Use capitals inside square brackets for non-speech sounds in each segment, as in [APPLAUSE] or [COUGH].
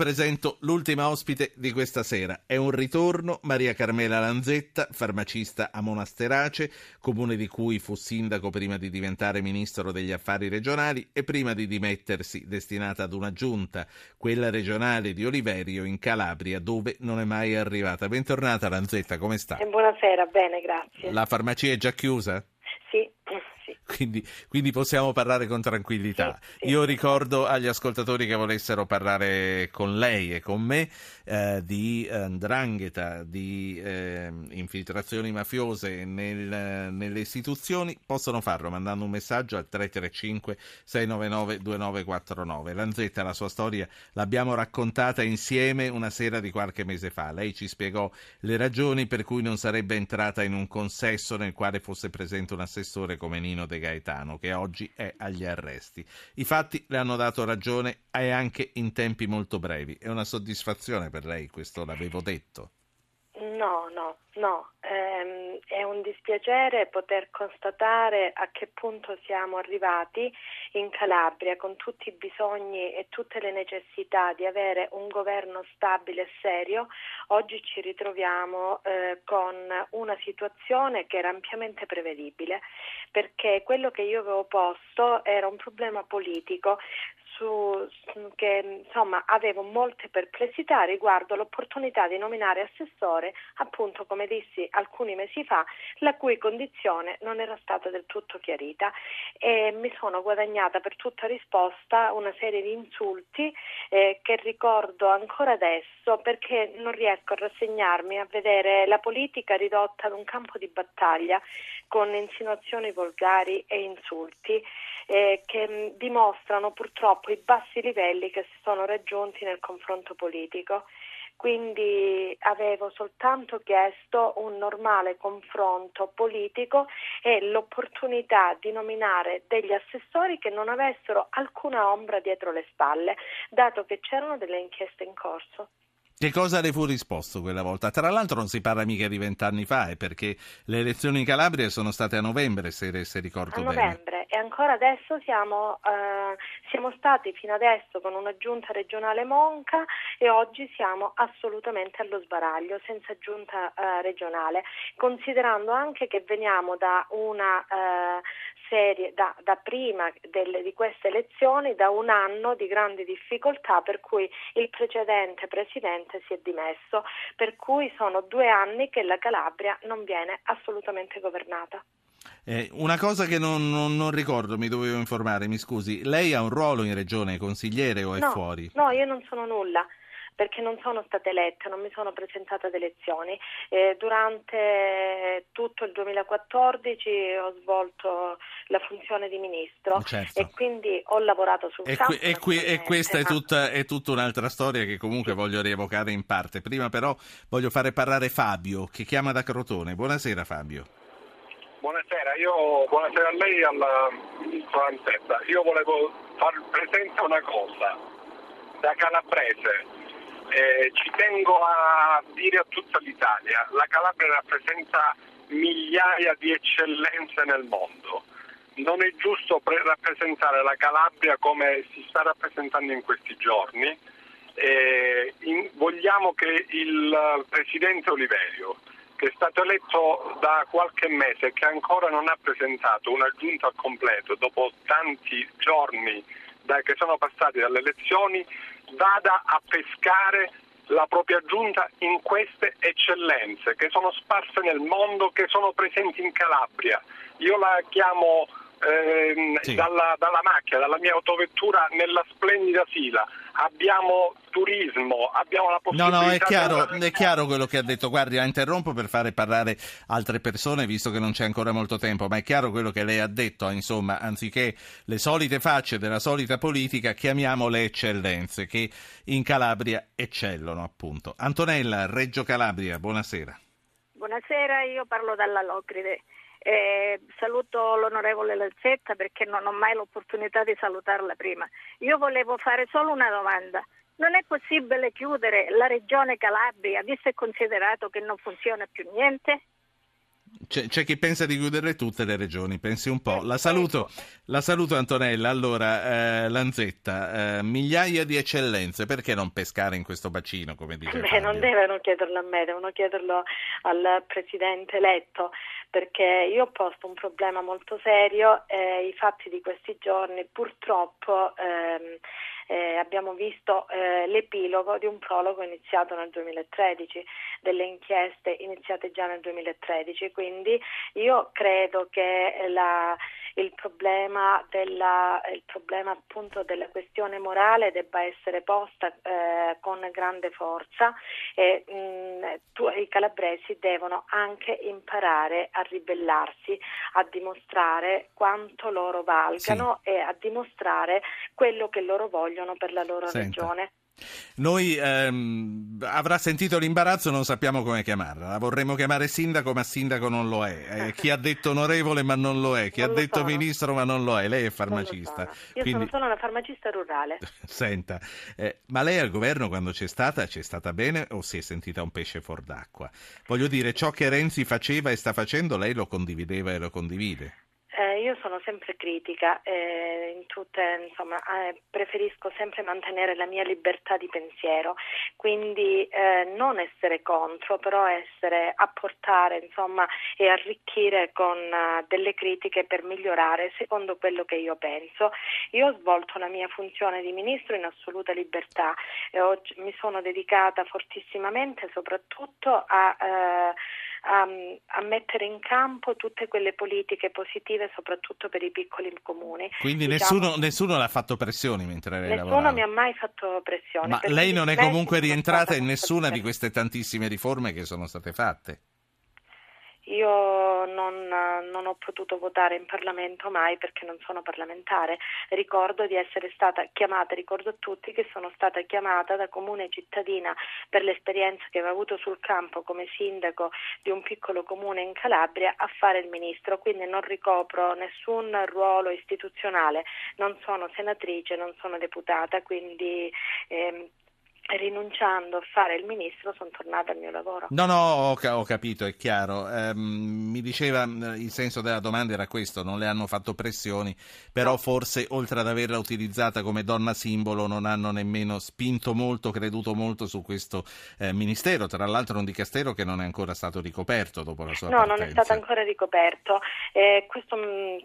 presento l'ultima ospite di questa sera. È un ritorno Maria Carmela Lanzetta, farmacista a Monasterace, comune di cui fu sindaco prima di diventare ministro degli affari regionali e prima di dimettersi destinata ad una giunta, quella regionale di Oliverio in Calabria, dove non è mai arrivata. Bentornata Lanzetta, come sta? Eh, buonasera, bene, grazie. La farmacia è già chiusa? Quindi, quindi, possiamo parlare con tranquillità. Io ricordo agli ascoltatori che volessero parlare con lei e con me eh, di andrangheta, di eh, infiltrazioni mafiose nel, nelle istituzioni, possono farlo mandando un messaggio al 335 699 2949. Lanzetta, la sua storia l'abbiamo raccontata insieme una sera di qualche mese fa. Lei ci spiegò le ragioni per cui non sarebbe entrata in un consesso nel quale fosse presente un assessore come Nino De Gaetano, che oggi è agli arresti. I fatti le hanno dato ragione e anche in tempi molto brevi. È una soddisfazione per lei, questo l'avevo detto. No, no, no, ehm, è un dispiacere poter constatare a che punto siamo arrivati in Calabria con tutti i bisogni e tutte le necessità di avere un governo stabile e serio. Oggi ci ritroviamo eh, con una situazione che era ampiamente prevedibile perché quello che io avevo posto era un problema politico su, che insomma avevo molte perplessità riguardo l'opportunità di nominare assessore, appunto come dissi alcuni mesi fa, la cui condizione non era stata del tutto chiarita e mi sono guadagnata per tutta risposta una serie di insulti eh, che ricordo ancora adesso perché non riesco a rassegnarmi a vedere la politica ridotta ad un campo di battaglia con insinuazioni volgari e insulti eh, che dimostrano purtroppo i bassi livelli che si sono raggiunti nel confronto politico. Quindi avevo soltanto chiesto un normale confronto politico e l'opportunità di nominare degli assessori che non avessero alcuna ombra dietro le spalle, dato che c'erano delle inchieste in corso. Che cosa le fu risposto quella volta? Tra l'altro non si parla mica di vent'anni fa, eh, perché le elezioni in Calabria sono state a novembre, se, se ricordo a bene. novembre ancora adesso siamo, eh, siamo, stati fino adesso con una giunta regionale monca e oggi siamo assolutamente allo sbaraglio, senza giunta eh, regionale, considerando anche che veniamo da una eh, serie, da, da prima delle, di queste elezioni, da un anno di grandi difficoltà per cui il precedente presidente si è dimesso, per cui sono due anni che la Calabria non viene assolutamente governata. Eh, una cosa che non, non, non, ricordo, mi dovevo informare, mi scusi, lei ha un ruolo in regione, consigliere o è no, fuori? No, io non sono nulla perché non sono stata eletta, non mi sono presentata ad elezioni. Eh, durante tutto il 2014 ho svolto la funzione di ministro certo. e quindi ho lavorato sul e campo. Qui, e, qui, e, questa è, tutta, è, tutta, un'altra storia che comunque voglio rievocare in parte. Prima però voglio fare parlare Fabio che chiama da Crotone. Buonasera Fabio. Buonasera, io, buonasera a lei e alla Lanzetta. Io volevo far presente una cosa da calabrese eh, ci tengo a dire a tutta l'Italia, la Calabria rappresenta migliaia di eccellenze nel mondo. Non è giusto pre- rappresentare la Calabria come si sta rappresentando in questi giorni. Eh, in, vogliamo che il presidente Oliverio, che è stato eletto da qualche mese e che ancora non ha presentato una giunta al completo dopo tanti giorni da, che sono passati dalle elezioni, vada a pescare la propria giunta in queste eccellenze che sono sparse nel mondo, che sono presenti in Calabria. Io la chiamo ehm, sì. dalla, dalla, macchina, dalla mia autovettura nella splendida Sila. Abbiamo turismo, abbiamo la possibilità... No, no, è chiaro, di... è chiaro quello che ha detto. Guardi, la interrompo per fare parlare altre persone, visto che non c'è ancora molto tempo, ma è chiaro quello che lei ha detto, insomma, anziché le solite facce della solita politica, chiamiamo le eccellenze che in Calabria eccellono, appunto. Antonella, Reggio Calabria, buonasera. Buonasera, io parlo dalla Locride. Eh, saluto l'onorevole Lanzetta perché non ho mai l'opportunità di salutarla prima. Io volevo fare solo una domanda. Non è possibile chiudere la regione Calabria, visto e considerato che non funziona più niente? C'è, c'è, chi pensa di chiudere tutte le regioni, pensi un po'. La saluto, la saluto Antonella. Allora, eh, Lanzetta, eh, migliaia di eccellenze, perché non pescare in questo bacino, come dice Beh, Fabio? non devono chiederlo a me, devono chiederlo al Presidente eletto, perché io ho posto un problema molto serio e i fatti di questi giorni purtroppo... Ehm, eh, abbiamo visto eh, l'epilogo di un prologo iniziato nel 2013, delle inchieste iniziate già nel 2013, quindi io credo che la, il, problema della, il problema appunto della questione morale debba essere posta eh, con grande forza e mh, tu, i calabresi devono anche imparare a ribellarsi, a dimostrare quanto loro valgano sì. e a dimostrare quello che loro vogliono vogliono per la loro Senta. regione. Noi ehm, avrà sentito l'imbarazzo, non sappiamo come chiamarla. La vorremmo chiamare sindaco, ma sindaco non lo è. Eh, chi ha detto onorevole, ma non lo è. Chi non ha detto sono. ministro, ma non lo è. Lei è farmacista. Io Quindi... sono solo una farmacista rurale. [LAUGHS] Senta, eh, ma lei al governo quando c'è stata, c'è stata bene o si è sentita un pesce fuor d'acqua? Voglio dire, ciò che Renzi faceva e sta facendo, lei lo condivideva e lo condivide. Eh, io sono sempre critica, eh, tutte, insomma, eh, preferisco sempre mantenere la mia libertà di pensiero, quindi eh, non essere contro, però essere apportare insomma, e arricchire con uh, delle critiche per migliorare secondo quello che io penso. Io ho svolto la mia funzione di ministro in assoluta libertà e oggi mi sono dedicata fortissimamente soprattutto a eh, a, a, mettere in campo tutte quelle politiche positive soprattutto per i piccoli comuni. Quindi diciamo, nessuno, nessuno l'ha fatto pressioni mentre lei nessuno lavorava? Nessuno mi ha mai fatto pressioni. Ma lei non è comunque rientrata in nessuna di queste tantissime riforme che sono state fatte? Io non, non, ho potuto votare in Parlamento mai perché non sono parlamentare. Ricordo di essere stata chiamata, ricordo a tutti che sono stata chiamata da comune cittadina per l'esperienza che avevo avuto sul campo come sindaco di un piccolo comune in Calabria a fare il ministro, quindi non ricopro nessun ruolo istituzionale, non sono senatrice, non sono deputata, quindi ehm, rinunciando a fare il ministro sono tornata al mio lavoro. No, no, ho, ho capito, è chiaro. Eh, mi diceva, il senso della domanda era questo, non le hanno fatto pressioni, però no. forse oltre ad averla utilizzata come donna simbolo non hanno nemmeno spinto molto, creduto molto su questo eh, ministero, tra l'altro un dicastero che non è ancora stato ricoperto dopo la sua no, partenza. No, non è stato ancora ricoperto. Eh, questo,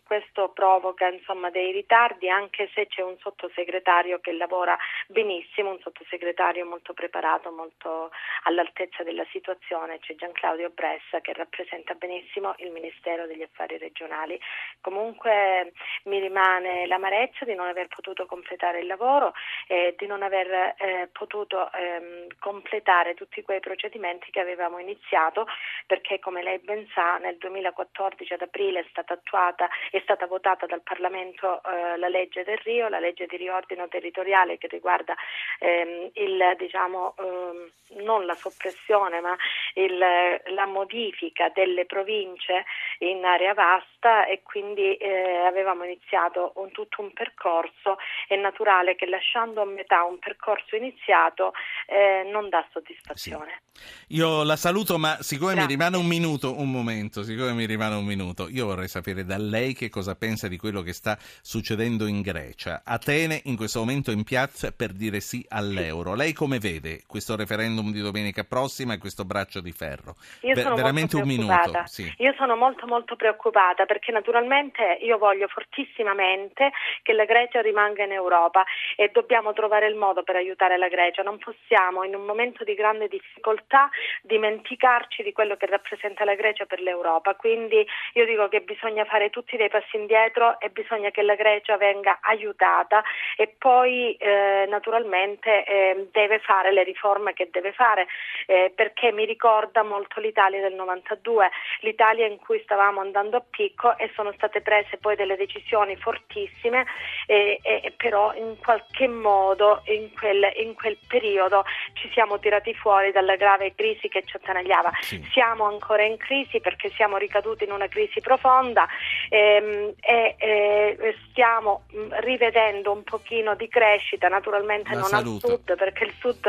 questo provoca insomma, dei ritardi anche se c'è un sottosegretario che lavora benissimo, un sottosegretario commissario molto preparato, molto all'altezza della situazione, c'è Gian Claudio Bressa che rappresenta benissimo il Ministero degli Affari Regionali. Comunque mi rimane l'amarezza di non aver potuto completare il lavoro e di non aver eh, potuto ehm, completare tutti quei procedimenti che avevamo iniziato perché come lei ben sa nel 2014 ad aprile è stata attuata, è stata votata dal Parlamento eh, la legge del Rio, la legge di riordino territoriale che riguarda ehm, il diciamo, ehm, non la soppressione ma il, la modifica delle province in area vasta e quindi eh, avevamo iniziato un, tutto un percorso. È naturale che lasciando a metà un percorso iniziato eh, non dà soddisfazione. Sì. Io la saluto, ma siccome Grazie. mi rimane un minuto, un momento, siccome mi rimane un minuto, io vorrei sapere da lei che cosa pensa di quello che sta succedendo in Grecia. Atene in questo momento in piazza per dire sì all'euro. Lei come vede questo referendum di domenica prossima e questo braccio di ferro? Io Ver- sono veramente un minuto. Sì. Io sono molto molto preoccupata perché naturalmente io voglio fortissimamente che la Grecia rimanga in Europa e dobbiamo trovare il modo per aiutare la Grecia. Non possiamo in un momento di grande difficoltà dimenticarci di quello che rappresenta la Grecia per l'Europa. Quindi io dico che bisogna fare tutti dei passi indietro e bisogna che la Grecia venga aiutata e poi eh, naturalmente eh, deve fare le riforme che deve fare eh, perché mi ricorda molto l'Italia del 92, l'Italia in cui stavamo andando a picco e sono state prese poi delle decisioni fortissime e, e però in qualche modo in quel, in quel, periodo ci siamo tirati fuori dalla grave crisi che ci attanagliava. Sì. Siamo ancora in crisi perché siamo ricaduti in una crisi profonda ehm, e, e stiamo mm, rivedendo un pochino di crescita, naturalmente La non saluto. al sud perché il sud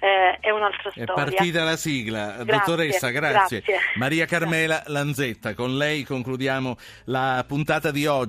eh, è un'altra storia. È partita la sigla. Grazie, dottoressa, grazie. grazie. Maria Carmela Lanzetta, con lei concludiamo la puntata di oggi.